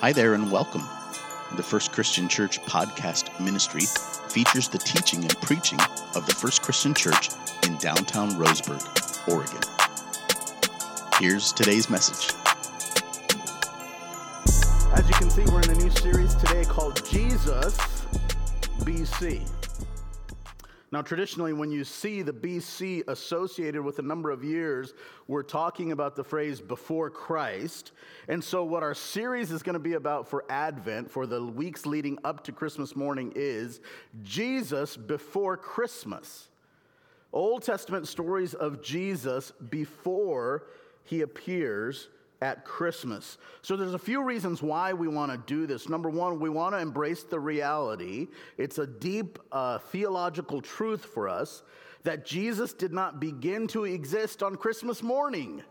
Hi there and welcome. The First Christian Church podcast ministry features the teaching and preaching of the First Christian Church in downtown Roseburg, Oregon. Here's today's message. As you can see, we're in a new series today called Jesus BC. Now, traditionally, when you see the BC associated with a number of years, we're talking about the phrase before Christ. And so, what our series is going to be about for Advent, for the weeks leading up to Christmas morning, is Jesus before Christmas. Old Testament stories of Jesus before he appears at Christmas. So there's a few reasons why we want to do this. Number one, we want to embrace the reality. It's a deep uh, theological truth for us that Jesus did not begin to exist on Christmas morning.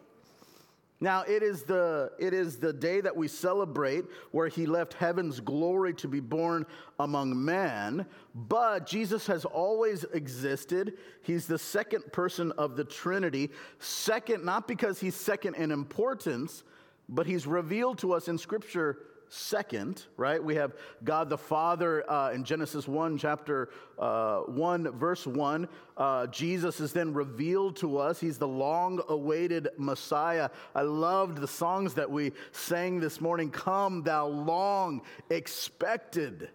Now, it is, the, it is the day that we celebrate where he left heaven's glory to be born among men, but Jesus has always existed. He's the second person of the Trinity. Second, not because he's second in importance, but he's revealed to us in Scripture second, right? We have God the Father uh, in Genesis 1, chapter uh, 1, verse 1. Uh, Jesus is then revealed to us. He's the long awaited Messiah. I loved the songs that we sang this morning Come, thou long expected.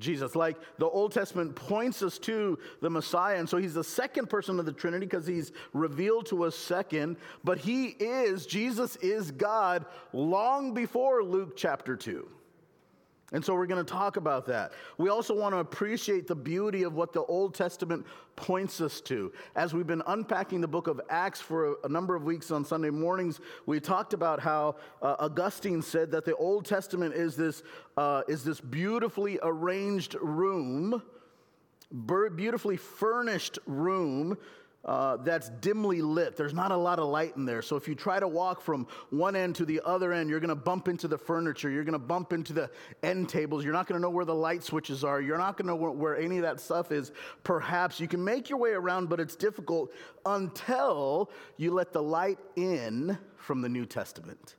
Jesus. Like the Old Testament points us to the Messiah. And so he's the second person of the Trinity because he's revealed to us second. But he is, Jesus is God long before Luke chapter 2. And so we're going to talk about that. We also want to appreciate the beauty of what the Old Testament points us to. As we've been unpacking the book of Acts for a, number of weeks on Sunday mornings, we talked about how uh, Augustine said that the Old Testament is this, uh, is this beautifully arranged room, beautifully furnished room uh, that's dimly lit. There's not a lot of light in there. So if you try to walk from one end to the other end, you're going to bump into the furniture. You're going to bump into the end tables. You're not going to know where the light switches are. You're not going to know where any of that stuff is. Perhaps you can make your way around, but it's difficult until you let the light in from the New Testament.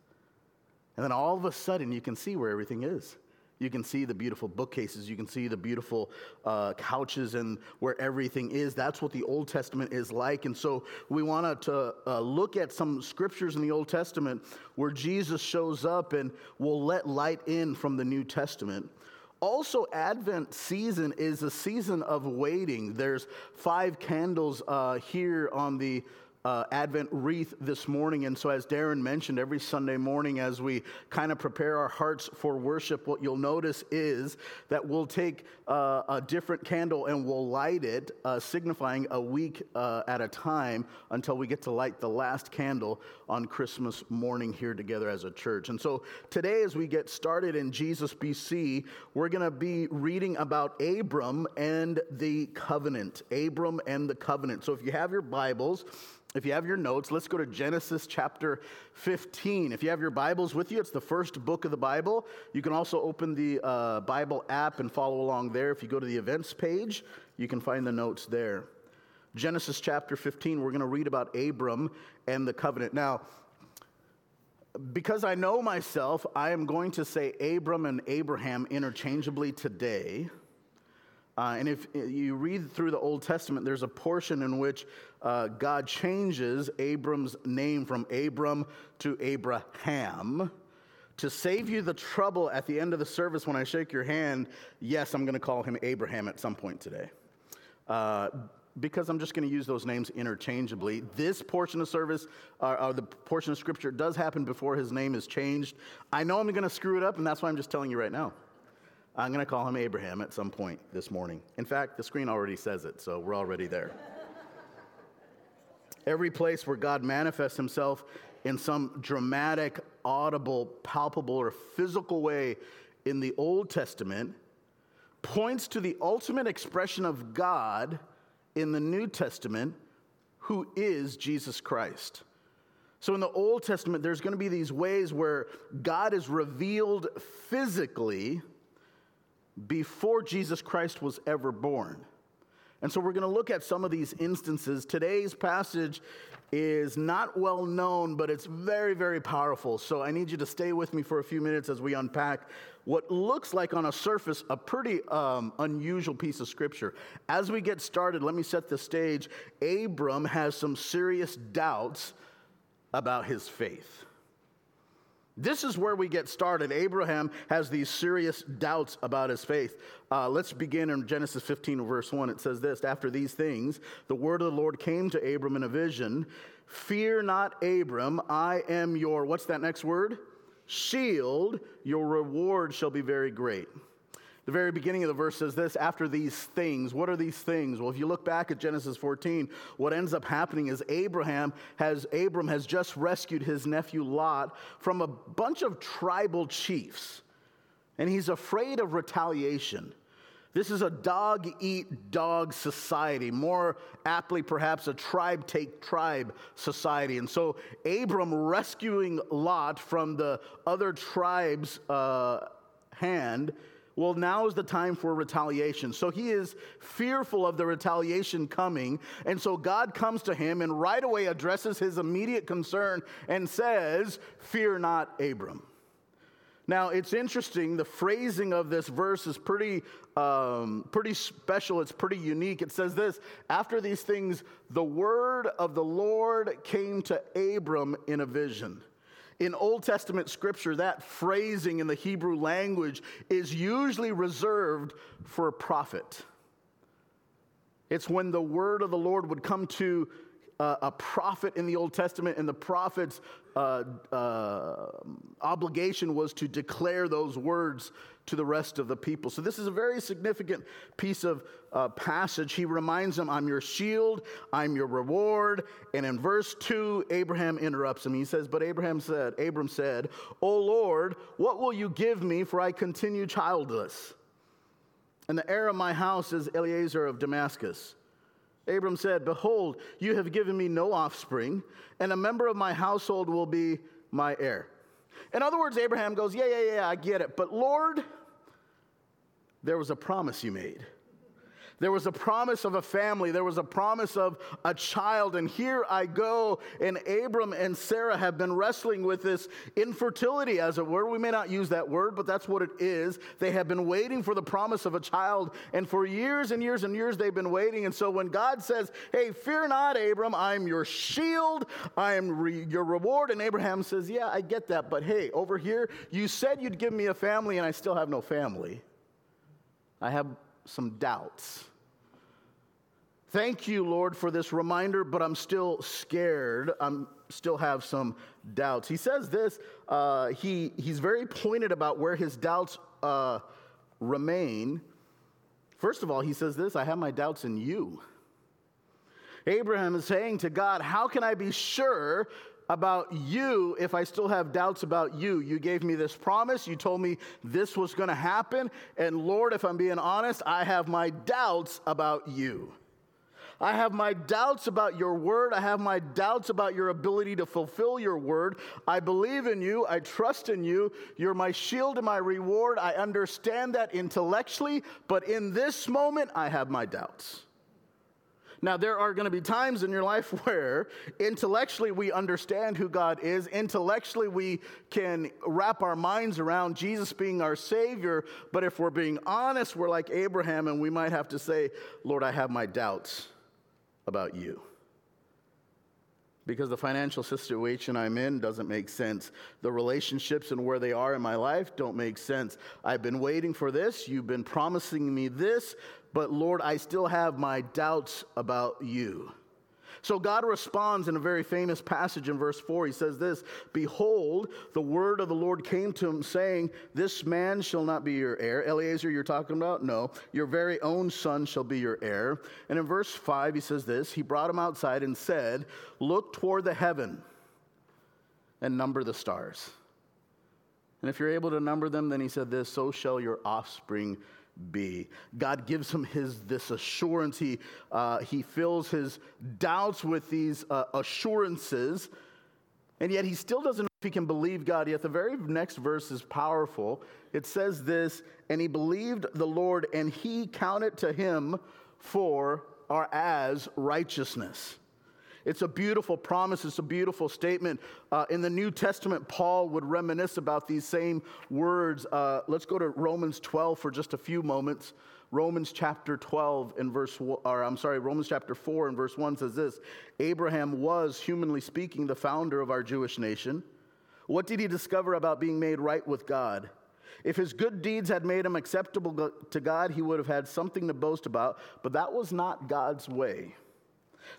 And then all of a sudden, you can see where everything is. You can see the beautiful bookcases. You can see the beautiful uh, couches and where everything is. That's what the Old Testament is like. And so we want to uh, look at some scriptures in the Old Testament where Jesus shows up and will let light in from the New Testament. Also, Advent season is a season of waiting. There's five candles uh, here on the uh, Advent wreath this morning. And so, as Darren mentioned, every Sunday morning, as we kind of prepare our hearts for worship, what you'll notice is that we'll take uh, a different candle and we'll light it, uh, signifying a week uh, at a time until we get to light the last candle on Christmas morning here together as a church. And so, today, as we get started in Jesus BC, we're going to be reading about Abram and the covenant. Abram and the covenant. So, if you have your Bibles, if you have your notes, let's go to Genesis chapter 15. If you have your Bibles with you, it's the first book of the Bible. You can also open the uh, Bible app and follow along there. If you go to the events page, you can find the notes there. Genesis chapter 15, we're going to read about Abram and the covenant. Now, because I know myself, I am going to say Abram and Abraham interchangeably today. Uh, and if you read through the Old Testament, there's a portion in which uh, God changes Abram's name from Abram to Abraham. To save you the trouble at the end of the service when I shake your hand, yes, I'm going to call him Abraham at some point today. Uh, because I'm just going to use those names interchangeably. This portion of service, uh, uh, the portion of scripture, does happen before his name is changed. I know I'm going to screw it up, and that's why I'm just telling you right now. I'm going to call him Abraham at some point this morning. In fact, the screen already says it, so we're already there. Every place where God manifests himself in some dramatic, audible, palpable, or physical way in the Old Testament points to the ultimate expression of God in the New Testament, who is Jesus Christ. So in the Old Testament, there's going to be these ways where God is revealed physically before Jesus Christ was ever born. And so we're going to look at some of these instances. Today's passage is not well known, but it's very, very powerful. So I need you to stay with me for a few minutes as we unpack what looks like on a surface a pretty um, unusual piece of scripture. As we get started, let me set the stage. Abram has some serious doubts about his faith. This is where we get started. Abraham has these serious doubts about his faith. Uh, let's begin in Genesis 15, verse 1. It says this After these things, the word of the Lord came to Abram in a vision Fear not, Abram, I am your, what's that next word? Shield, your reward shall be very great. The very beginning of the verse says this after these things. What are these things? Well, if you look back at Genesis 14, what ends up happening is Abraham has Abram has just rescued his nephew Lot from a bunch of tribal chiefs. And he's afraid of retaliation. This is a dog eat dog society, more aptly, perhaps, a tribe take tribe society. And so, Abram rescuing Lot from the other tribe's uh, hand well, now is the time for retaliation. So he is fearful of the retaliation coming. And so God comes to him and right away addresses his immediate concern and says, Fear not, Abram. Now, it's interesting. The phrasing of this verse is pretty, um, pretty special. It's pretty unique. It says this After these things, the word of the Lord came to Abram in a vision in Old Testament scripture, that phrasing in the Hebrew language is usually reserved for a prophet. It's when the word of the Lord would come to uh, a prophet in the Old Testament, and the prophet's uh, uh, obligation was to declare those words to the rest of the people. So, this is a very significant piece of uh, passage. He reminds them, I'm your shield, I'm your reward. And in verse 2, Abraham interrupts him. He says, But Abraham said, Abram said, O Lord, what will you give me, for I continue childless? And the heir of my house is Eliezer of Damascus. Abram said, Behold, you have given me no offspring, and a member of my household will be my heir. In other words, Abraham goes, Yeah, yeah, yeah, I get it. But Lord, there was a promise you made. There was a promise of a family. There was a promise of a child. And here I go. And Abram and Sarah have been wrestling with this infertility, as it were. We may not use that word, but that's what it is. They have been waiting for the promise of a child. And for years and years and years, they've been waiting. And so when God says, Hey, fear not, Abram, I'm your shield, I am re- your reward. And Abraham says, Yeah, I get that. But hey, over here, you said you'd give me a family, and I still have no family. I have some doubts. Thank you, Lord, for this reminder, but I'm still scared. I'm still have some doubts. He says this, uh, he, he's very pointed about where his doubts uh, remain. First of all, he says this I have my doubts in you. Abraham is saying to God, How can I be sure about you if I still have doubts about you. You gave me this promise. You told me this was going to happen. And Lord, if I'm being honest, I have my doubts about you. I have my doubts about your word. I have my doubts about your ability to fulfill your word. I believe in you. I trust in you. You're my shield and my reward. I understand that intellectually, but in this moment, I have my doubts. Now, there are going to be times in your life where intellectually we understand who God is. Intellectually, we can wrap our minds around Jesus being our Savior. But if we're being honest, we're like Abraham and we might have to say, Lord, I have my doubts about you. Because the financial situation I'm in doesn't make sense. The relationships and where they are in my life don't make sense. I've been waiting for this. You've been promising me this. But Lord, I still have my doubts about you. So God responds in a very famous passage in verse 4. He says this Behold, the word of the Lord came to him, saying, This man shall not be your heir. Eliezer, you're talking about? No. Your very own son shall be your heir. And in verse 5, he says this He brought him outside and said, Look toward the heaven and number the stars. And if you're able to number them, then he said this, So shall your offspring be. God gives him his this assurance. He, uh, he fills his doubts with these uh, assurances, and yet he still doesn't know if he can believe God. Yet the very next verse is powerful. It says this, and he believed the Lord, and he counted to him for or as righteousness. It's a beautiful promise. It's a beautiful statement. Uh, in the New Testament, Paul would reminisce about these same words. Uh, let's go to Romans 12 for just a few moments. Romans chapter 12 and verse, or I'm sorry, Romans chapter 4 and verse 1 says this Abraham was, humanly speaking, the founder of our Jewish nation. What did he discover about being made right with God? If his good deeds had made him acceptable to God, he would have had something to boast about, but that was not God's way.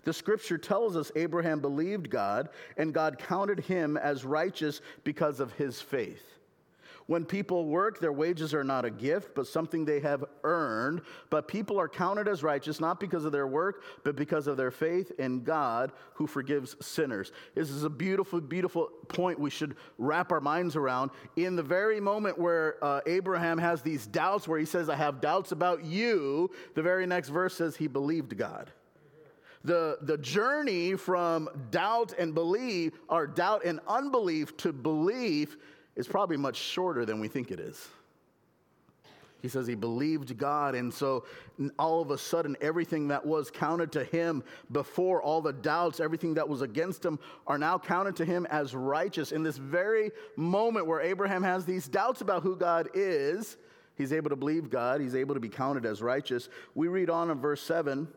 The scripture tells us Abraham believed God, and God counted him as righteous because of his faith. When people work, their wages are not a gift, but something they have earned. But people are counted as righteous not because of their work, but because of their faith in God who forgives sinners. This is a beautiful, beautiful point we should wrap our minds around. In the very moment where uh, Abraham has these doubts, where he says, I have doubts about you, the very next verse says he believed God the, the journey from doubt and belief, or doubt and unbelief to belief is probably much shorter than we think it is. He says he believed God, and so all of a sudden, everything that was counted to him before, all the doubts, everything that was against him, are now counted to him as righteous. In this very moment where Abraham has these doubts about who God is, he's able to believe God, he's able to be counted as righteous. We read on in verse 7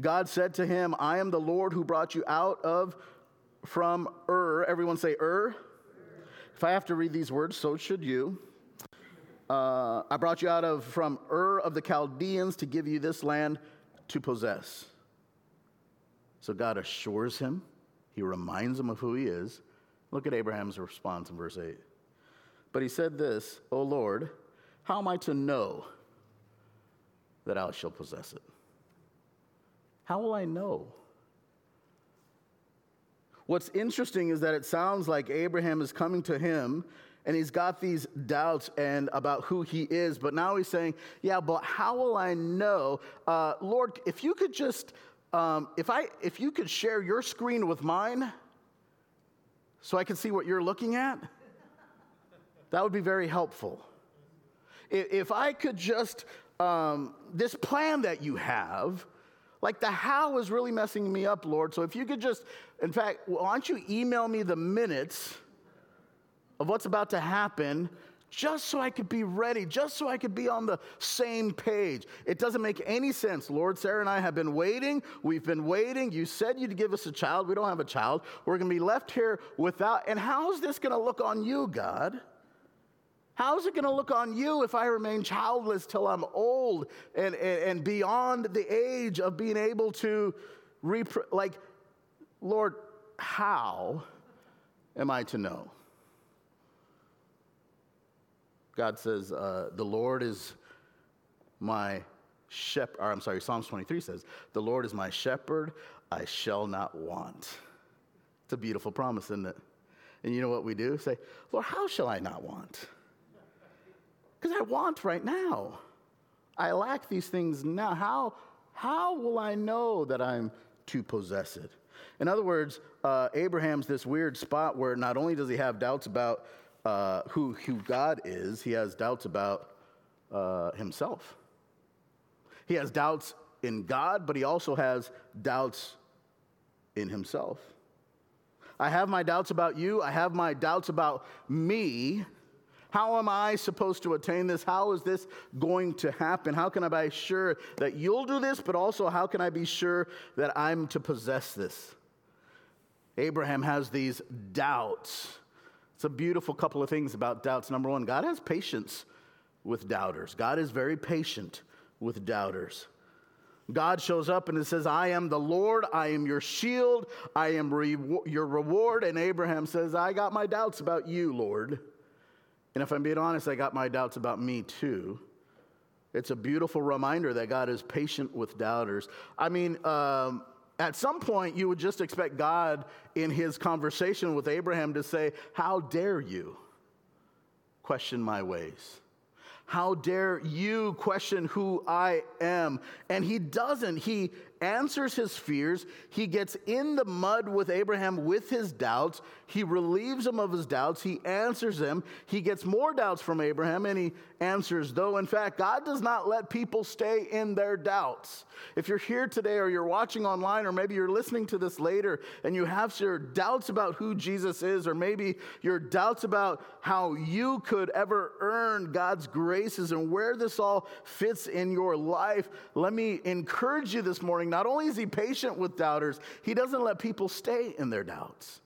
God said to him, I am the Lord who brought you out of from Ur. Everyone say Ur. If I have to read these words, so should you. Uh, I brought you out of from Ur of the Chaldeans to give you this land to possess. So God assures him, he reminds him of who he is. Look at Abraham's response in verse 8. But he said this, O Lord, how am I to know that I shall possess it? How will I know? What's interesting is that it sounds like Abraham is coming to him and he's got these doubts and about who he is, but now he's saying, "Yeah, but how will I know, uh, Lord? If you could just, um, if I, if you could share your screen with mine, so I can see what you're looking at, that would be very helpful. If, I could just, um, this plan that you have." Like the how is really messing me up, Lord. So if you could just, in fact, why don't you email me the minutes of what's about to happen just so I could be ready, just so I could be on the same page. It doesn't make any sense. Lord, Sarah and I have been waiting. We've been waiting. You said you'd give us a child. We don't have a child. We're going to be left here without. And how is this going to look on you, God? How's it going to look on you if I remain childless till I'm old and, and, and beyond the age of being able to, repro- like, Lord, how am I to know? God says, uh, The Lord is my shepherd. I'm sorry, Psalms 23 says, The Lord is my shepherd, I shall not want. It's a beautiful promise, isn't it? And you know what we do? Say, Lord, how shall I not want? Because I want right now. I lack these things now. How, how will I know that I'm to possess it? In other words, uh, Abraham's this weird spot where not only does he have doubts about uh, who, who God is, he has doubts about uh, himself. He has doubts in God, but he also has doubts in himself. I have my doubts about you. I have my doubts about me. How am I supposed to attain this? How is this going to happen? How can I be sure that you'll do this, but also how can I be sure that I'm to possess this? Abraham has these doubts. It's a beautiful couple of things about doubts. Number one, God has patience with doubters, God is very patient with doubters. God shows up and it says, I am the Lord, I am your shield, I am re- your reward. And Abraham says, I got my doubts about you, Lord. And if I'm being honest, I got my doubts about me too. It's a beautiful reminder that God is patient with doubters. I mean, um, at some point, you would just expect God in his conversation with Abraham to say, How dare you question my ways? How dare you question who I am? And he doesn't. He answers his fears. He gets in the mud with Abraham with his doubts. He relieves him of his doubts. He answers them. He gets more doubts from Abraham and he answers, though, in fact, God does not let people stay in their doubts. If you're here today or you're watching online or maybe you're listening to this later and you have your doubts about who Jesus is or maybe your doubts about how you could ever earn God's graces and where this all fits in your life, let me encourage you this morning. Not only is he patient with doubters, he doesn't let people stay in their doubts.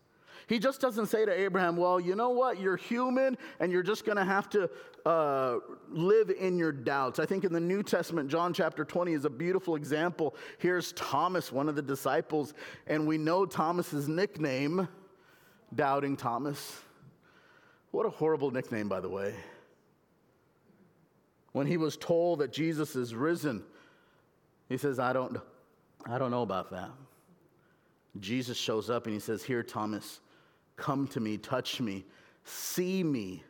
He just doesn't say to Abraham, Well, you know what? You're human and you're just going to have to uh, live in your doubts. I think in the New Testament, John chapter 20 is a beautiful example. Here's Thomas, one of the disciples, and we know Thomas's nickname, Doubting Thomas. What a horrible nickname, by the way. When he was told that Jesus is risen, he says, I don't, I don't know about that. Jesus shows up and he says, Here, Thomas, come to me, touch me, see me.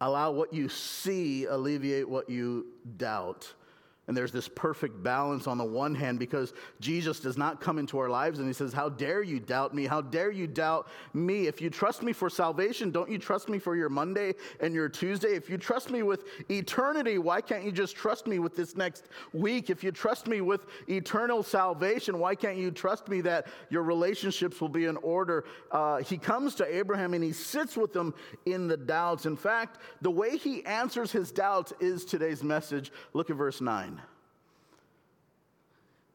Allow what you see alleviate what you doubt. And there's this perfect balance on the one hand because Jesus does not come into our lives and he says, How dare you doubt me? How dare you doubt me? If you trust me for salvation, don't you trust me for your Monday and your Tuesday? If you trust me with eternity, why can't you just trust me with this next week? If you trust me with eternal salvation, why can't you trust me that your relationships will be in order? Uh, he comes to Abraham and he sits with him in the doubts. In fact, the way he answers his doubts is today's message. Look at verse 9.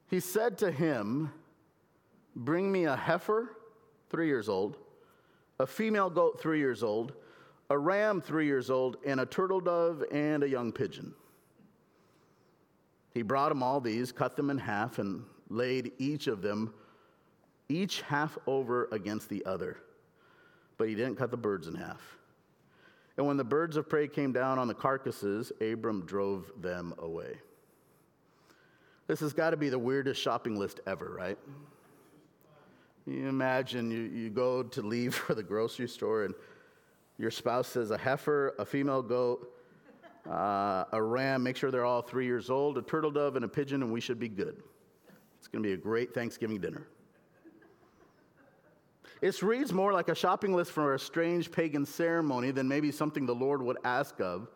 He said to him, Bring me a heifer, three years old, a female goat, three years old, a ram, three years old, and a turtle dove and a young pigeon. He brought him all these, cut them in half, and laid each of them, each half over against the other. But he didn't cut the birds in half. And when the birds of prey came down on the carcasses, Abram drove them away. This has got to be the weirdest shopping list ever, right? You imagine you, you go to leave for the grocery store and your spouse says a heifer, a female goat, uh, a ram, make sure they're all three years old, a turtle dove, and a pigeon, and we should be good. It's going to be a great Thanksgiving dinner. It reads more like a shopping list for a strange pagan ceremony than maybe something the Lord would ask of.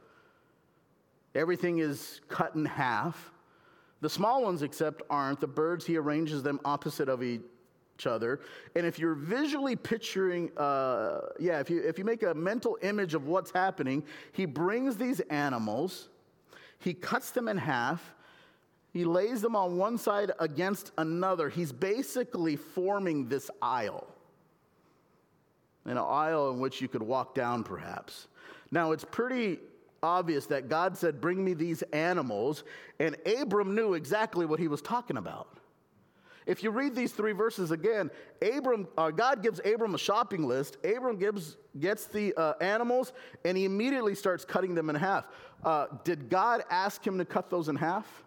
Everything is cut in half. The small ones, except, aren't. The birds, he arranges them opposite of each other. And if you're visually picturing, uh, yeah, if you, if you make a mental image of what's happening, he brings these animals, he cuts them in half, he lays them on one side against another. He's basically forming this aisle. An aisle in which you could walk down, perhaps. Now, it's pretty obvious that God said, Bring me these animals, and Abram knew exactly what he was talking about. If you read these three verses again, Abram, uh, God gives Abram a shopping list. Abram gives, gets the uh, animals, and he immediately starts cutting them in half. Uh, did God ask him to cut those in half?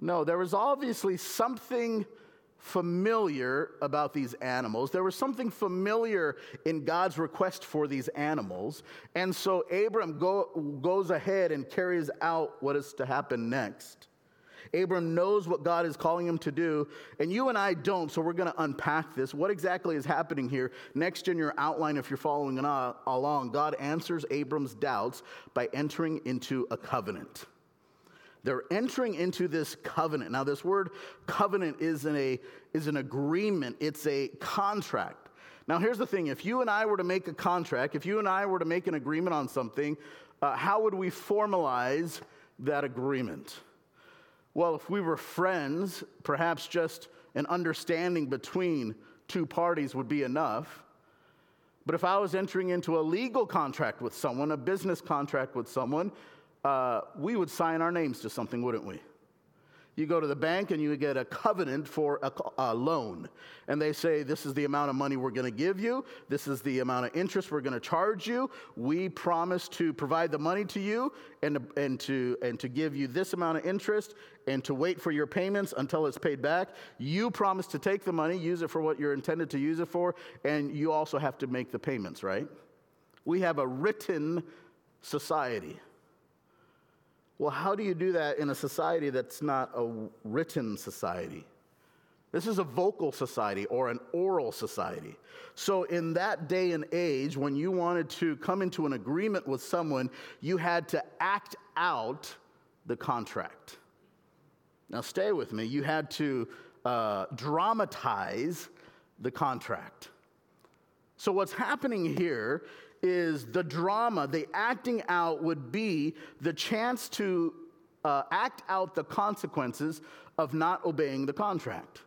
No, there was obviously something familiar about these animals. There was something familiar in God's request for these animals. And so Abram go, goes ahead and carries out what is to happen next. Abram knows what God is calling him to do, and you and I don't, so we're going to unpack this. What exactly is happening here? Next in your outline, if you're following along, God answers Abram's doubts by entering into a covenant. They're entering into this covenant. Now, this word covenant is, an, a, is an agreement, it's a contract. Now, here's the thing if you and I were to make a contract, if you and I were to make an agreement on something, uh, how would we formalize that agreement? Well, if we were friends, perhaps just an understanding between two parties would be enough. But if I was entering into a legal contract with someone, a business contract with someone, uh, we would sign our names to something, wouldn't we? You go to the bank and you get a covenant for a, a loan. And they say, This is the amount of money we're going to give you. This is the amount of interest we're going to charge you. We promise to provide the money to you and, and, to, and to give you this amount of interest and to wait for your payments until it's paid back. You promise to take the money, use it for what you're intended to use it for, and you also have to make the payments, right? We have a written society. Well, how do you do that in a society that's not a written society? This is a vocal society or an oral society. So, in that day and age, when you wanted to come into an agreement with someone, you had to act out the contract. Now, stay with me. You had to uh, dramatize the contract. So, what's happening here is the drama, the acting out would be the chance to uh, act out the consequences of not obeying the contract.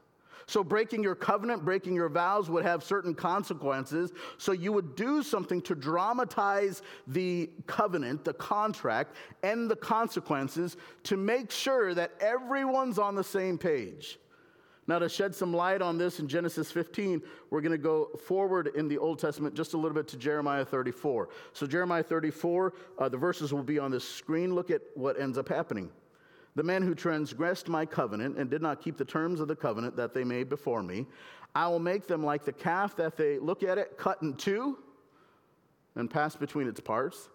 So, breaking your covenant, breaking your vows would have certain consequences. So, you would do something to dramatize the covenant, the contract, and the consequences to make sure that everyone's on the same page. Now, to shed some light on this in Genesis 15, we're going to go forward in the Old Testament just a little bit to Jeremiah 34. So, Jeremiah 34, uh, the verses will be on the screen. Look at what ends up happening. The man who transgressed my covenant and did not keep the terms of the covenant that they made before me, I will make them like the calf that they look at it, cut in two, and pass between its parts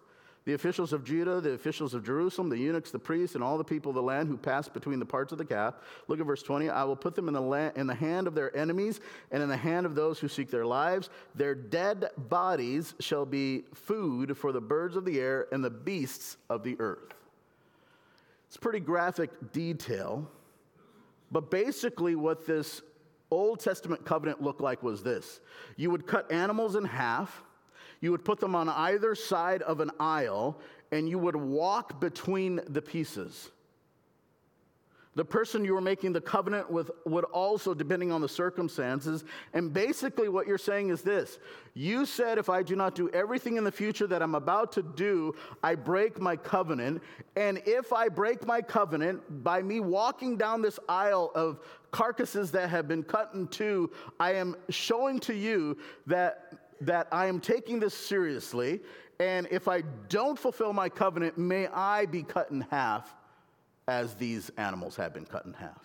the officials of Judah, the officials of Jerusalem, the eunuchs, the priests, and all the people of the land who passed between the parts of the calf. Look at verse 20. I will put them in the, in the hand of their enemies and in the hand of those who seek their lives. Their dead bodies shall be food for the birds of the air and the beasts of the earth. It's pretty graphic detail, but basically, what this Old Testament covenant looked like was this you would cut animals in half you would put them on either side of an aisle and you would walk between the pieces. The person you were making the covenant with would also, depending on the circumstances. And basically, what you're saying is this You said, if I do not do everything in the future that I'm about to do, I break my covenant. And if I break my covenant by me walking down this aisle of carcasses that have been cut in two, I am showing to you that that I am taking this seriously, and if I don't fulfill my covenant, may I be cut in half as these animals have been cut in half.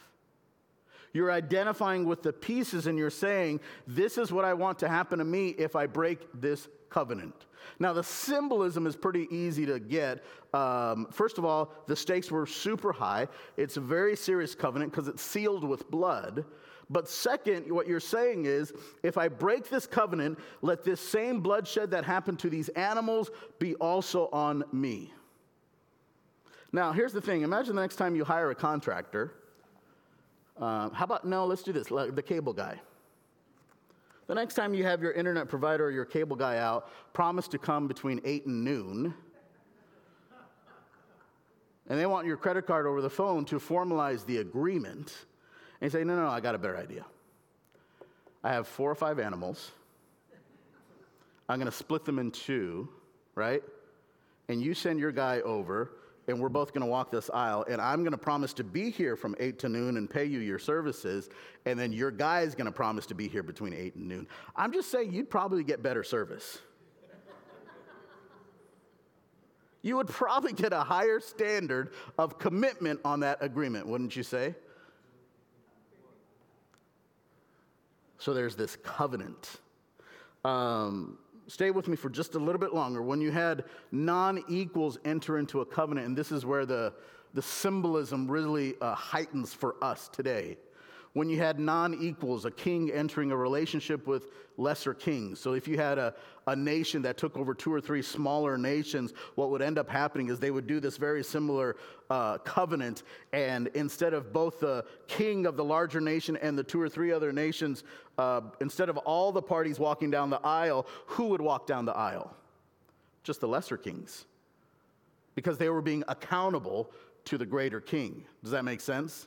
You're identifying with the pieces and you're saying, This is what I want to happen to me if I break this covenant. Now, the symbolism is pretty easy to get. Um, first of all, the stakes were super high. It's a very serious covenant because it's sealed with blood. But second, what you're saying is if I break this covenant, let this same bloodshed that happened to these animals be also on me. Now, here's the thing imagine the next time you hire a contractor. Uh, how about, no, let's do this, the cable guy. The next time you have your internet provider or your cable guy out, promise to come between 8 and noon. And they want your credit card over the phone to formalize the agreement. And you say, no, no, no, I got a better idea. I have four or five animals. I'm going to split them in two, right? And you send your guy over, and we're both going to walk this aisle, and I'm going to promise to be here from 8 to noon and pay you your services, and then your guy is going to promise to be here between 8 and noon. I'm just saying you'd probably get better service. you would probably get a higher standard of commitment on that agreement, wouldn't you say? So there's this covenant. Um, stay with me for just a little bit longer. When you had non equals enter into a covenant, and this is where the, the symbolism really uh, heightens for us today when you had non equals, a king entering a relationship with lesser kings. So if you had a, a nation that took over two or three smaller nations, what would end up happening is they would do this very similar uh, covenant. And instead of both the king of the larger nation and the two or three other nations, uh, instead of all the parties walking down the aisle, who would walk down the aisle? Just the lesser kings. Because they were being accountable to the greater king. Does that make sense?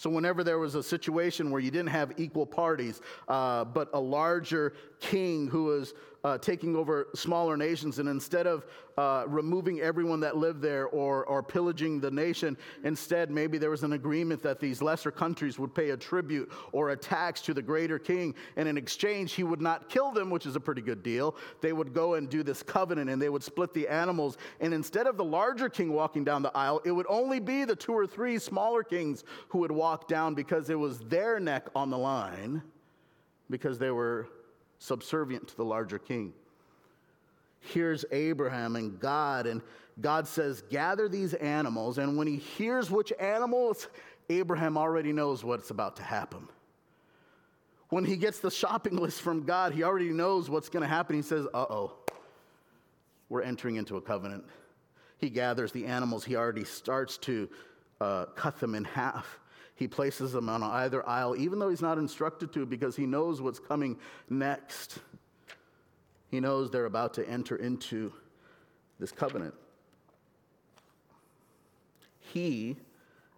So, whenever there was a situation where you didn't have equal parties, uh, but a larger king who was uh, taking over smaller nations, and instead of uh, removing everyone that lived there or, or pillaging the nation, instead, maybe there was an agreement that these lesser countries would pay a tribute or a tax to the greater king, and in exchange, he would not kill them, which is a pretty good deal. They would go and do this covenant, and they would split the animals, and instead of the larger king walking down the aisle, it would only be the two or three smaller kings who would walk down because it was their neck on the line because they were subservient to the larger king. Here's Abraham and God, and God says, Gather these animals. And when he hears which animals, Abraham already knows what's about to happen. When he gets the shopping list from God, he already knows what's going to happen. He says, Uh oh, we're entering into a covenant. He gathers the animals, he already starts to uh, cut them in half. He places them on either aisle, even though he's not instructed to, because he knows what's coming next. He knows they're about to enter into this covenant. He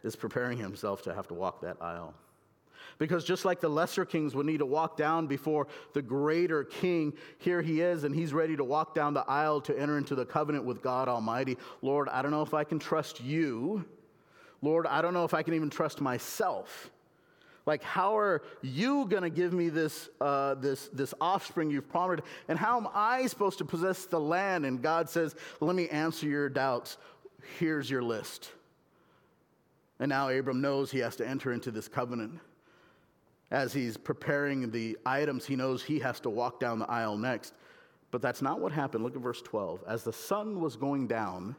is preparing himself to have to walk that aisle. Because just like the lesser kings would need to walk down before the greater king, here he is, and he's ready to walk down the aisle to enter into the covenant with God Almighty. Lord, I don't know if I can trust you. Lord, I don't know if I can even trust myself. Like, how are you going to give me this, uh, this, this offspring you've promised? And how am I supposed to possess the land? And God says, Let me answer your doubts. Here's your list. And now Abram knows he has to enter into this covenant. As he's preparing the items, he knows he has to walk down the aisle next. But that's not what happened. Look at verse 12. As the sun was going down,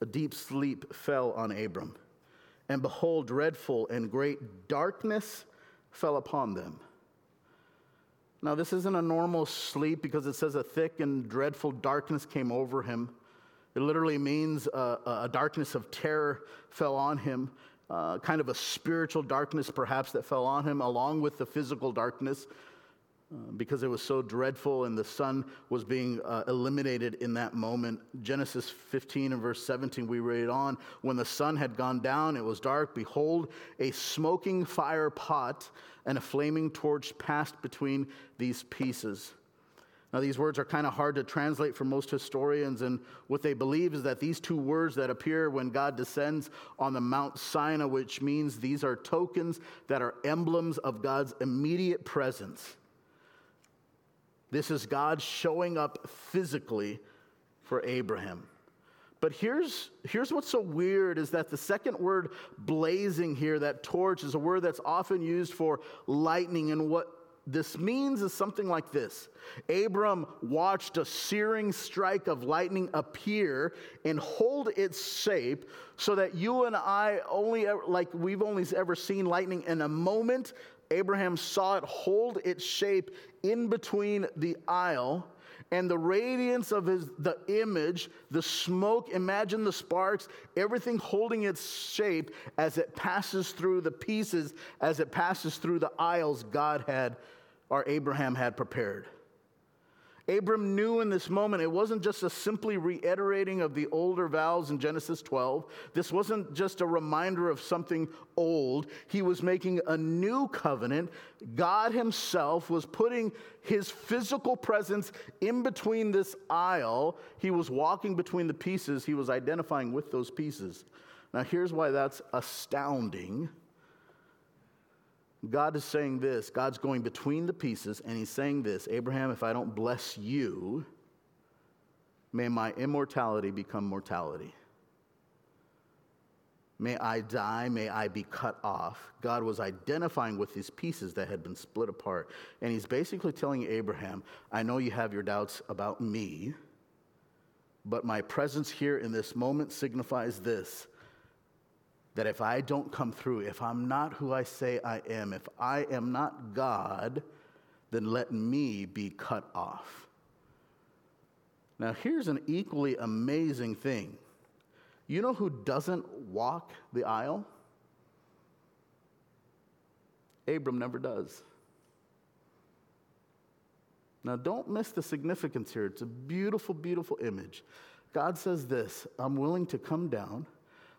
a deep sleep fell on Abram and behold, dreadful and great darkness fell upon them. Now, this isn't a normal sleep because it says a thick and dreadful darkness came over him. It literally means a, a darkness of terror fell on him, uh, kind of a spiritual darkness perhaps that fell on him, along with the physical darkness. Uh, because it was so dreadful and the sun was being uh, eliminated in that moment. Genesis 15 and verse 17, we read on When the sun had gone down, it was dark. Behold, a smoking fire pot and a flaming torch passed between these pieces. Now, these words are kind of hard to translate for most historians, and what they believe is that these two words that appear when God descends on the Mount Sinai, which means these are tokens that are emblems of God's immediate presence. This is God showing up physically for Abraham. But here's, here's what's so weird is that the second word blazing here, that torch, is a word that's often used for lightning. And what this means is something like this Abram watched a searing strike of lightning appear and hold its shape so that you and I only, like we've only ever seen lightning in a moment, Abraham saw it hold its shape in between the aisle and the radiance of his the image the smoke imagine the sparks everything holding its shape as it passes through the pieces as it passes through the aisles god had or abraham had prepared Abram knew in this moment it wasn't just a simply reiterating of the older vows in Genesis 12. This wasn't just a reminder of something old. He was making a new covenant. God Himself was putting His physical presence in between this aisle. He was walking between the pieces, He was identifying with those pieces. Now, here's why that's astounding God is saying this God's going between the pieces, and he's saying this Abraham, if I don't bless you, may my immortality become mortality. May I die, may I be cut off. God was identifying with these pieces that had been split apart. And he's basically telling Abraham, I know you have your doubts about me, but my presence here in this moment signifies this that if I don't come through, if I'm not who I say I am, if I am not God, then let me be cut off. Now, here's an equally amazing thing. You know who doesn't walk the aisle? Abram never does. Now, don't miss the significance here. It's a beautiful, beautiful image. God says this I'm willing to come down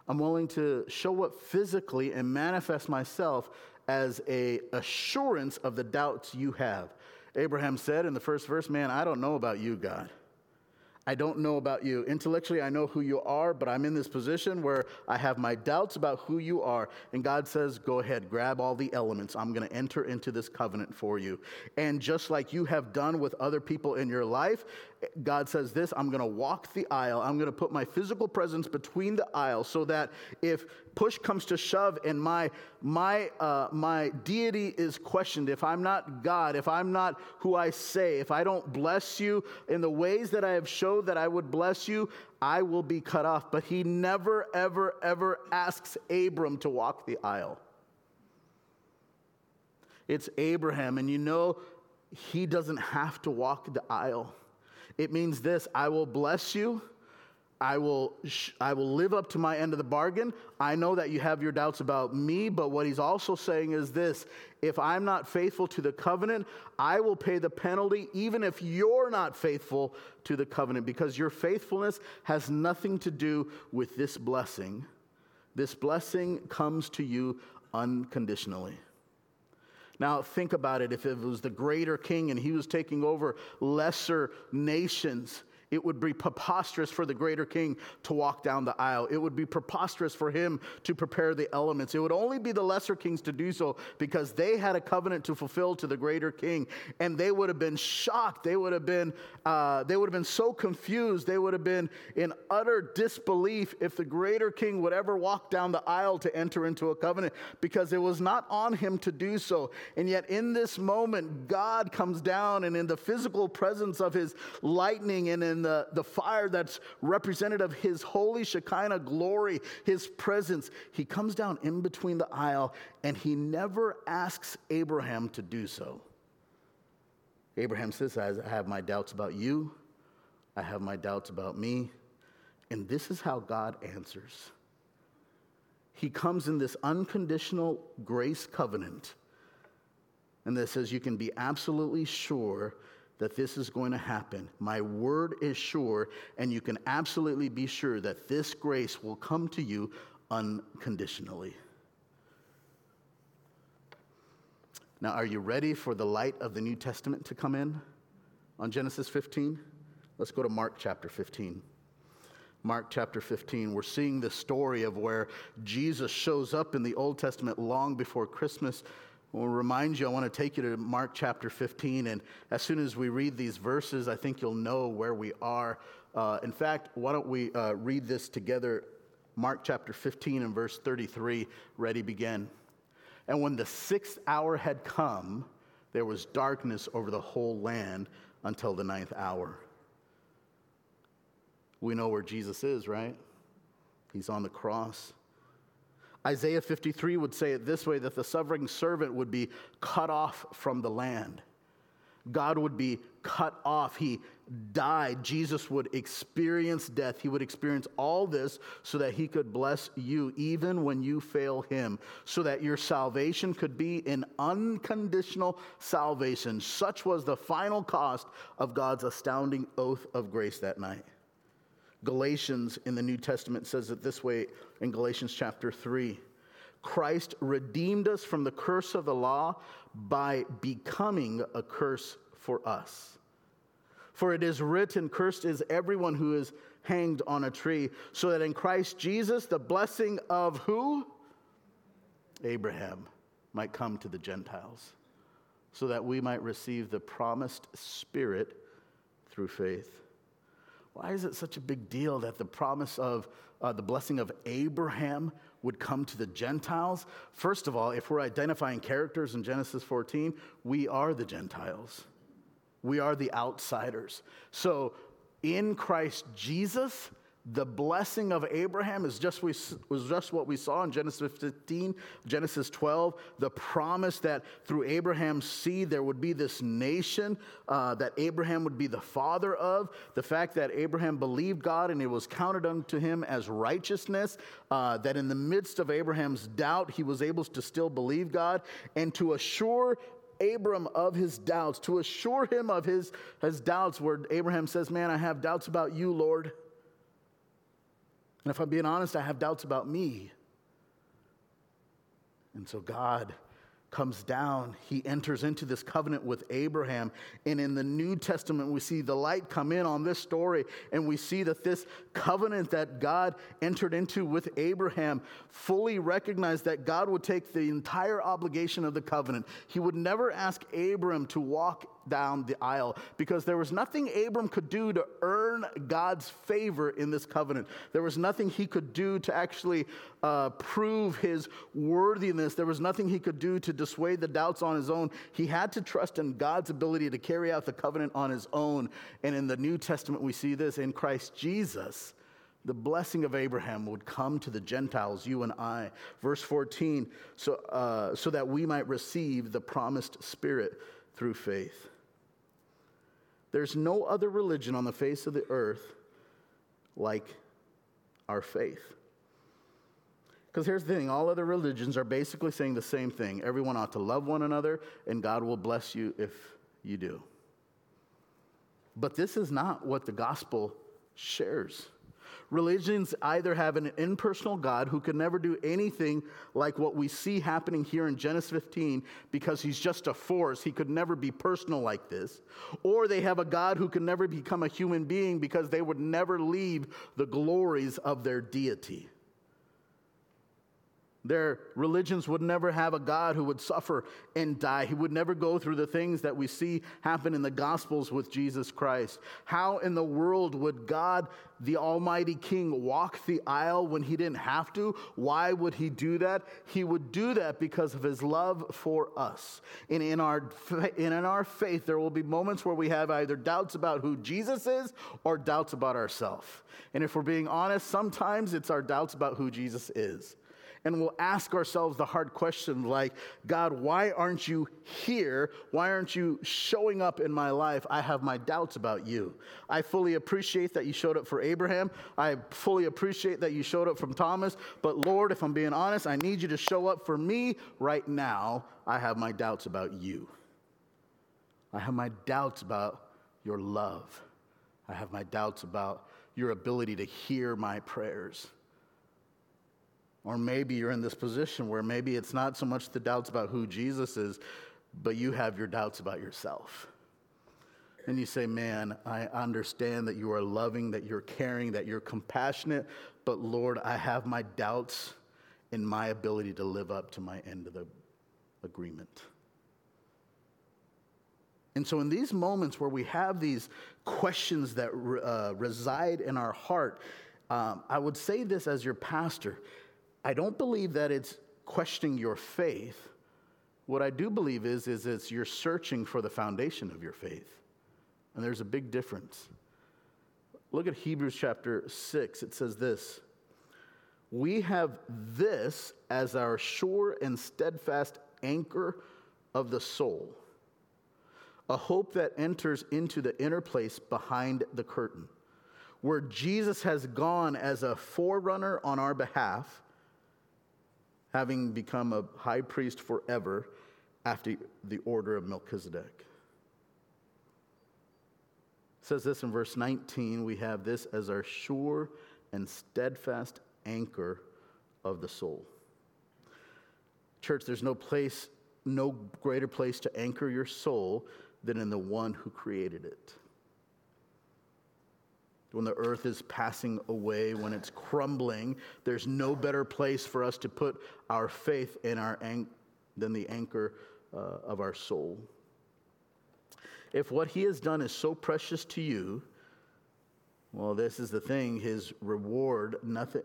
I'm willing to show up physically and manifest myself as a assurance of the doubts you have. Abraham said in the first verse, "Man, I don't know about you, God. I don't know about you. Intellectually, I know who you are, but I'm in this position where I have my doubts about who you are. And God says, Go ahead, grab all the elements. I'm going to enter into this covenant for you. And just like you have done with other people in your life, God says this I'm going to walk the aisle. I'm going to put my physical presence between the aisle so that if push comes to shove and my, my, uh, my deity is questioned, if I'm not God, if I'm not who I say, if I don't bless you in the ways that I have showed that I would bless you, I will be cut off. But he never, ever, ever asks Abram to walk the aisle. It's Abraham, and you know he doesn't have to walk the aisle. It means this I will bless you. I will, I will live up to my end of the bargain. I know that you have your doubts about me, but what he's also saying is this if I'm not faithful to the covenant, I will pay the penalty, even if you're not faithful to the covenant, because your faithfulness has nothing to do with this blessing. This blessing comes to you unconditionally. Now, think about it. If it was the greater king and he was taking over lesser nations, it would be preposterous for the greater king to walk down the aisle. It would be preposterous for him to prepare the elements. It would only be the lesser kings to do so because they had a covenant to fulfill to the greater king. And they would have been shocked. They would have been, uh, they would have been so confused. They would have been in utter disbelief if the greater king would ever walk down the aisle to enter into a covenant because it was not on him to do so. And yet, in this moment, God comes down and in the physical presence of his lightning and in the, the fire that's representative of his holy Shekinah glory, his presence. He comes down in between the aisle and he never asks Abraham to do so. Abraham says, I have my doubts about you, I have my doubts about me. And this is how God answers. He comes in this unconditional grace covenant. And that says you can be absolutely sure that this is going to happen. My word is sure, and you can absolutely be sure that this grace will come to you unconditionally. Now, are you ready for the light of the New Testament to come in on Genesis 15? Let's go to Mark chapter 15. Mark chapter 15, we're seeing the story of where Jesus shows up in the Old Testament long before Christmas will remind you, I want to take you to Mark chapter 15. And as soon as we read these verses, I think you'll know where we are. Uh, in fact, why don't we uh, read this together? Mark chapter 15 and verse 33. Ready, begin. And when the sixth hour had come, there was darkness over the whole land until the ninth hour. We know where Jesus is, right? He's on the cross. Isaiah 53 would say it this way that the suffering servant would be cut off from the land. God would be cut off. He died. Jesus would experience death. He would experience all this so that he could bless you even when you fail him, so that your salvation could be an unconditional salvation. Such was the final cost of God's astounding oath of grace that night. Galatians in the New Testament says it this way in Galatians chapter 3 Christ redeemed us from the curse of the law by becoming a curse for us. For it is written, Cursed is everyone who is hanged on a tree, so that in Christ Jesus the blessing of who? Abraham might come to the Gentiles, so that we might receive the promised Spirit through faith. Why is it such a big deal that the promise of uh, the blessing of Abraham would come to the Gentiles? First of all, if we're identifying characters in Genesis 14, we are the Gentiles. We are the outsiders. So in Christ Jesus, the blessing of Abraham is just, we, was just what we saw in Genesis 15, Genesis 12. The promise that through Abraham's seed there would be this nation uh, that Abraham would be the father of. The fact that Abraham believed God and it was counted unto him as righteousness. Uh, that in the midst of Abraham's doubt, he was able to still believe God and to assure Abram of his doubts, to assure him of his, his doubts, where Abraham says, Man, I have doubts about you, Lord. And if I'm being honest, I have doubts about me. And so God comes down. He enters into this covenant with Abraham. And in the New Testament, we see the light come in on this story. And we see that this covenant that God entered into with Abraham fully recognized that God would take the entire obligation of the covenant. He would never ask Abram to walk down the aisle because there was nothing Abram could do to earn God's favor in this covenant. There was nothing he could do to actually uh, prove his worthiness. There was nothing he could do to dissuade the doubts on his own. He had to trust in God's ability to carry out the covenant on his own. And in the New Testament, we see this in Christ Jesus the blessing of Abraham would come to the Gentiles, you and I. Verse 14, so, uh, so that we might receive the promised Spirit through faith. There's no other religion on the face of the earth like our faith. Because here's the thing all other religions are basically saying the same thing. Everyone ought to love one another, and God will bless you if you do. But this is not what the gospel shares. Religions either have an impersonal God who could never do anything like what we see happening here in Genesis 15 because he's just a force. He could never be personal like this. Or they have a God who could never become a human being because they would never leave the glories of their deity. Their religions would never have a God who would suffer and die. He would never go through the things that we see happen in the Gospels with Jesus Christ. How in the world would God, the Almighty King, walk the aisle when he didn't have to? Why would he do that? He would do that because of his love for us. And in our, in our faith, there will be moments where we have either doubts about who Jesus is or doubts about ourselves. And if we're being honest, sometimes it's our doubts about who Jesus is and we'll ask ourselves the hard question like, God, why aren't you here? Why aren't you showing up in my life? I have my doubts about you. I fully appreciate that you showed up for Abraham. I fully appreciate that you showed up from Thomas. But Lord, if I'm being honest, I need you to show up for me right now. I have my doubts about you. I have my doubts about your love. I have my doubts about your ability to hear my prayers. Or maybe you're in this position where maybe it's not so much the doubts about who Jesus is, but you have your doubts about yourself. And you say, Man, I understand that you are loving, that you're caring, that you're compassionate, but Lord, I have my doubts in my ability to live up to my end of the agreement. And so, in these moments where we have these questions that uh, reside in our heart, um, I would say this as your pastor I don't believe that it's questioning your faith. What I do believe is, is it's you're searching for the foundation of your faith. And there's a big difference. Look at Hebrews chapter 6. It says this We have this as our sure and steadfast anchor of the soul, a hope that enters into the inner place behind the curtain, where Jesus has gone as a forerunner on our behalf having become a high priest forever after the order of Melchizedek. It says this in verse 19 we have this as our sure and steadfast anchor of the soul. Church, there's no place, no greater place to anchor your soul than in the one who created it when the earth is passing away, when it's crumbling, there's no better place for us to put our faith in our an- than the anchor uh, of our soul. If what he has done is so precious to you, well, this is the thing, his reward, nothing.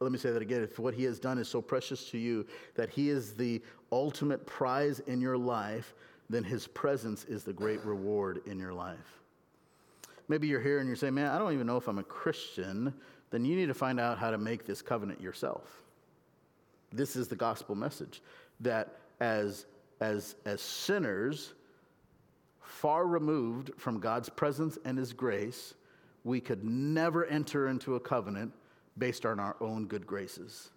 Let me say that again. If what he has done is so precious to you that he is the ultimate prize in your life, then his presence is the great reward in your life. Maybe you're here and you're saying, man, I don't even know if I'm a Christian. Then you need to find out how to make this covenant yourself. This is the gospel message that as, as, as sinners, far removed from God's presence and His grace, we could never enter into a covenant based on our own good graces.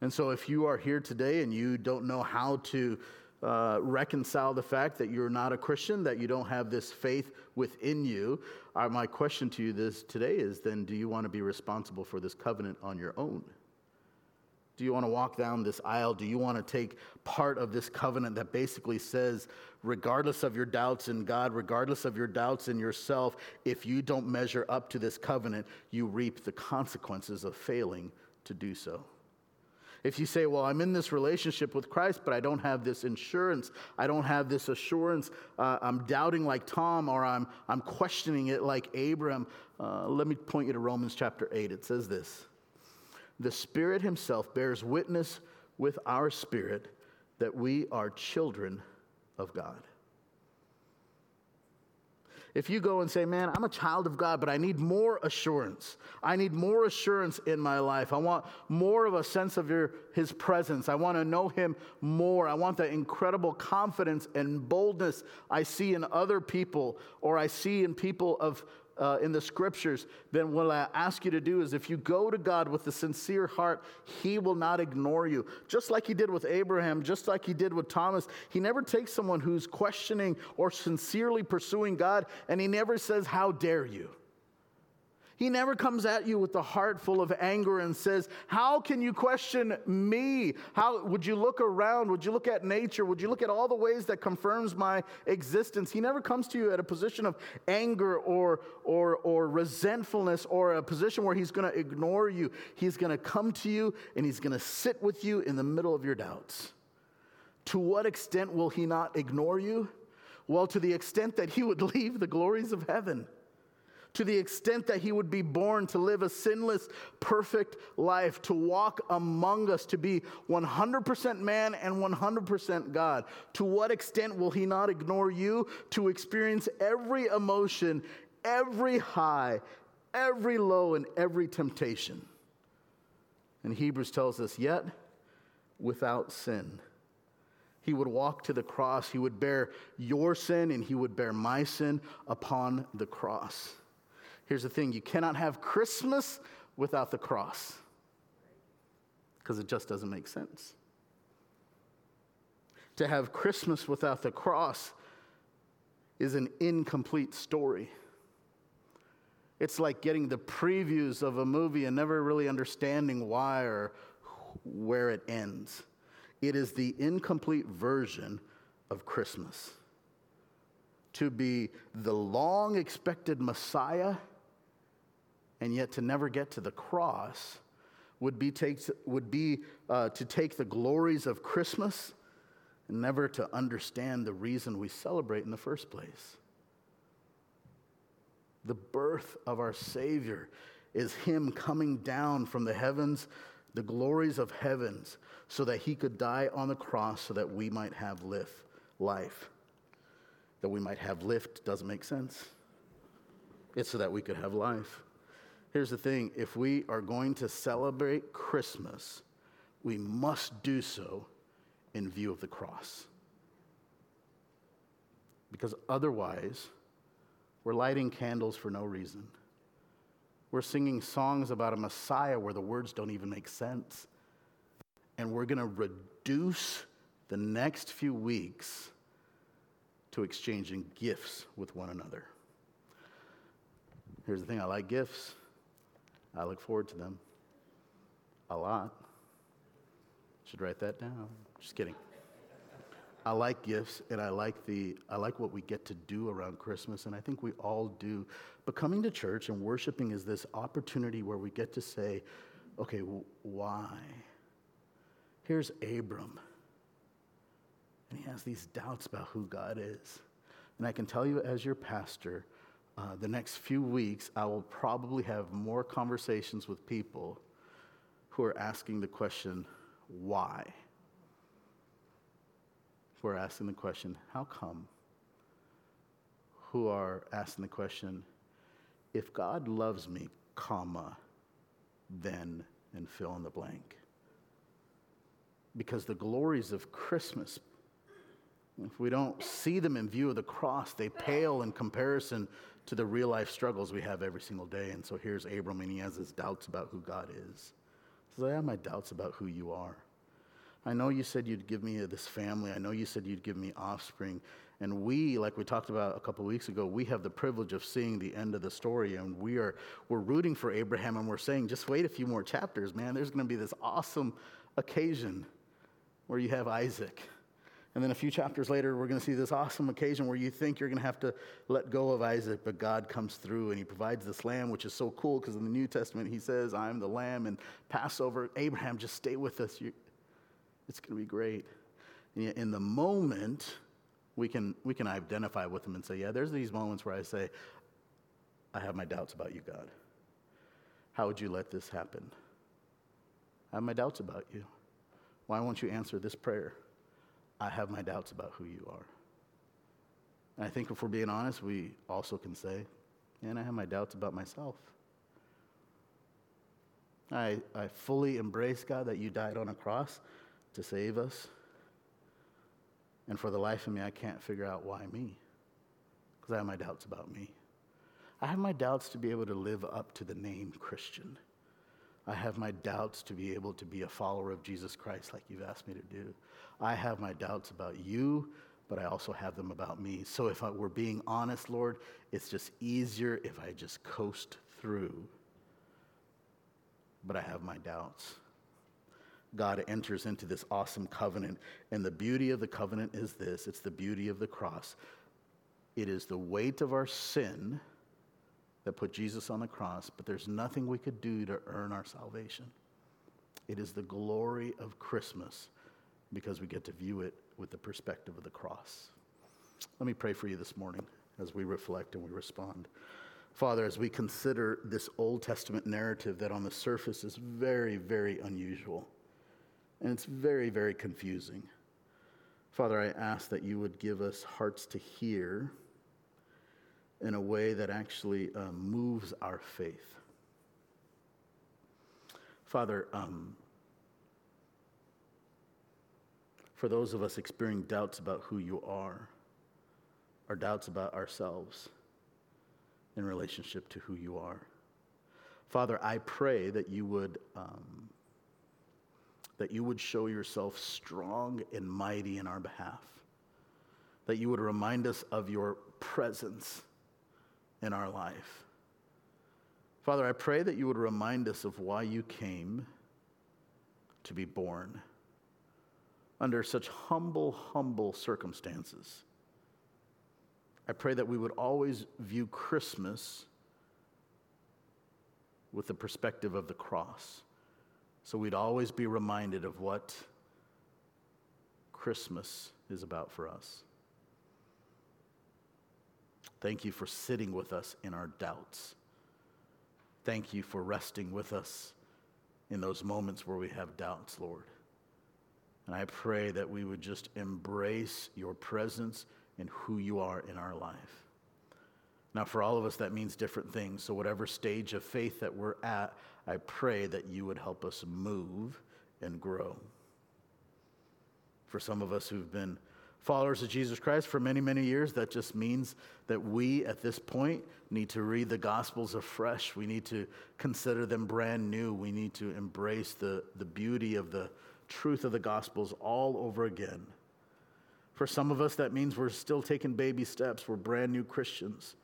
And so, if you are here today and you don't know how to uh, reconcile the fact that you're not a Christian, that you don't have this faith within you. Uh, my question to you this today is then, do you want to be responsible for this covenant on your own? Do you want to walk down this aisle? Do you want to take part of this covenant that basically says, regardless of your doubts in God, regardless of your doubts in yourself, if you don't measure up to this covenant, you reap the consequences of failing to do so? If you say, Well, I'm in this relationship with Christ, but I don't have this insurance, I don't have this assurance, uh, I'm doubting like Tom, or I'm, I'm questioning it like Abram, uh, let me point you to Romans chapter 8. It says this The Spirit Himself bears witness with our spirit that we are children of God. If you go and say, Man, I'm a child of God, but I need more assurance. I need more assurance in my life. I want more of a sense of your, His presence. I want to know Him more. I want the incredible confidence and boldness I see in other people or I see in people of uh, in the scriptures, then what I ask you to do is if you go to God with a sincere heart, He will not ignore you. Just like He did with Abraham, just like He did with Thomas, He never takes someone who's questioning or sincerely pursuing God and He never says, How dare you? He never comes at you with a heart full of anger and says, How can you question me? How would you look around? Would you look at nature? Would you look at all the ways that confirms my existence? He never comes to you at a position of anger or, or, or resentfulness or a position where he's going to ignore you. He's going to come to you and he's going to sit with you in the middle of your doubts. To what extent will he not ignore you? Well, to the extent that he would leave the glories of heaven to the extent that he would be born to live a sinless, perfect life, to walk among us, to be 100% man and 100% God. To what extent will he not ignore you to experience every emotion, every high, every low, and every temptation? And Hebrews tells us, yet without sin. He would walk to the cross. He would bear your sin and he would bear my sin upon the cross. Here's the thing you cannot have Christmas without the cross because it just doesn't make sense. To have Christmas without the cross is an incomplete story. It's like getting the previews of a movie and never really understanding why or where it ends. It is the incomplete version of Christmas. To be the long expected Messiah and yet to never get to the cross would be, take, would be uh, to take the glories of Christmas and never to understand the reason we celebrate in the first place. The birth of our Savior is Him coming down from the heavens, the glories of heavens, so that He could die on the cross so that we might have lift, life. That we might have lift doesn't make sense. It's so that we could have life. Here's the thing if we are going to celebrate Christmas, we must do so in view of the cross. Because otherwise, we're lighting candles for no reason. We're singing songs about a Messiah where the words don't even make sense. And we're going to reduce the next few weeks to exchanging gifts with one another. Here's the thing I like gifts. I look forward to them a lot. Should write that down. Just kidding. I like gifts and I like the I like what we get to do around Christmas and I think we all do. But coming to church and worshiping is this opportunity where we get to say, okay, why? Here's Abram. And he has these doubts about who God is. And I can tell you as your pastor, uh, the next few weeks, I will probably have more conversations with people who are asking the question, why? Who are asking the question, how come? Who are asking the question, if God loves me, comma, then, and fill in the blank. Because the glories of Christmas, if we don't see them in view of the cross, they pale in comparison to the real life struggles we have every single day. And so here's Abram, and he has his doubts about who God is. He says, I have my doubts about who you are. I know you said you'd give me this family. I know you said you'd give me offspring. And we, like we talked about a couple weeks ago, we have the privilege of seeing the end of the story. And we are, we're rooting for Abraham and we're saying, just wait a few more chapters, man. There's going to be this awesome occasion where you have Isaac And then a few chapters later, we're going to see this awesome occasion where you think you're going to have to let go of Isaac, but God comes through and he provides this lamb, which is so cool because in the New Testament, he says, I'm the lamb. And Passover, Abraham, just stay with us. You, it's going to be great. And in the moment, we can, we can identify with him and say, Yeah, there's these moments where I say, I have my doubts about you, God. How would you let this happen? I have my doubts about you. Why won't you answer this prayer? I have my doubts about who you are. And I think if we're being honest, we also can say, and I have my doubts about myself. I, I fully embrace, God, that you died on a cross to save us. And for the life of me, I can't figure out why me, because I have my doubts about me. I have my doubts to be able to live up to the name Christian. I have my doubts to be able to be a follower of Jesus Christ like you've asked me to do. I have my doubts about you, but I also have them about me. So if I, we're being honest, Lord, it's just easier if I just coast through. But I have my doubts. God enters into this awesome covenant. And the beauty of the covenant is this it's the beauty of the cross. It is the weight of our sin that put Jesus on the cross, but there's nothing we could do to earn our salvation. It is the glory of Christmas because we get to view it with the perspective of the cross. Let me pray for you this morning as we reflect and we respond. Father, as we consider this Old Testament narrative that on the surface is very, very unusual and it's very, very confusing. Father, I ask that you would give us hearts to hear in a way that actually um, moves our faith. Father, um, for those of us experiencing doubts about who you are, or doubts about ourselves in relationship to who you are. Father, I pray that you would um, that you would show yourself strong and mighty in our behalf. That you would remind us of your presence in our life. Father, I pray that you would remind us of why you came to be born under such humble, humble circumstances. I pray that we would always view Christmas with the perspective of the cross. So we'd always be reminded of what Christmas is about for us. Thank you for sitting with us in our doubts. Thank you for resting with us in those moments where we have doubts, Lord. And I pray that we would just embrace your presence and who you are in our life. Now, for all of us, that means different things. So, whatever stage of faith that we're at, I pray that you would help us move and grow. For some of us who've been followers of Jesus Christ for many, many years, that just means that we at this point need to read the Gospels afresh. We need to consider them brand new. We need to embrace the, the beauty of the truth of the Gospels all over again. For some of us, that means we're still taking baby steps. We're brand new Christians.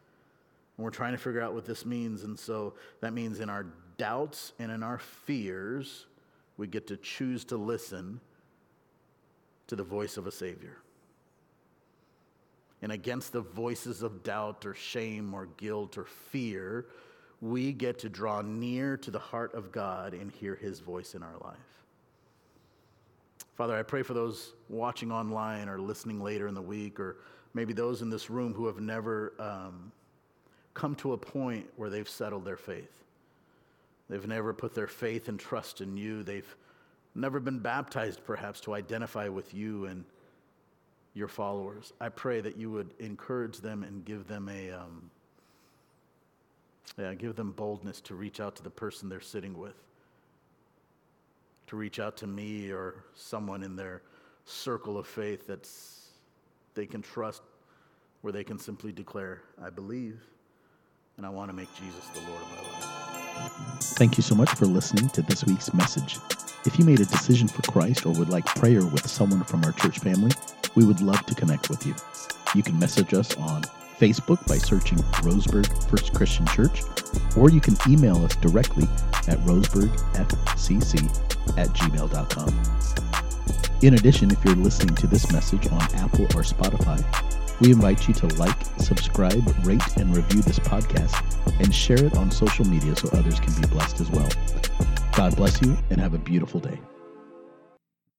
And we're trying to figure out what this means. And so that means in our doubts and in our fears, we get to choose to listen to the voice of a Savior. And against the voices of doubt or shame or guilt or fear, we get to draw near to the heart of God and hear His voice in our life. Father, I pray for those watching online or listening later in the week, or maybe those in this room who have never um, come to a point where they've settled their faith. They've never put their faith and trust in you. They've never been baptized, perhaps, to identify with you and your followers. I pray that you would encourage them and give them a. Um, yeah, give them boldness to reach out to the person they're sitting with to reach out to me or someone in their circle of faith that they can trust, where they can simply declare, I believe, and I want to make Jesus the Lord of my life. Thank you so much for listening to this week's message. If you made a decision for Christ or would like prayer with someone from our church family, we would love to connect with you. You can message us on Facebook by searching Roseburg First Christian Church, or you can email us directly at roseburgfcc at gmail.com. In addition, if you're listening to this message on Apple or Spotify, we invite you to like, subscribe, rate, and review this podcast and share it on social media so others can be blessed as well. God bless you and have a beautiful day.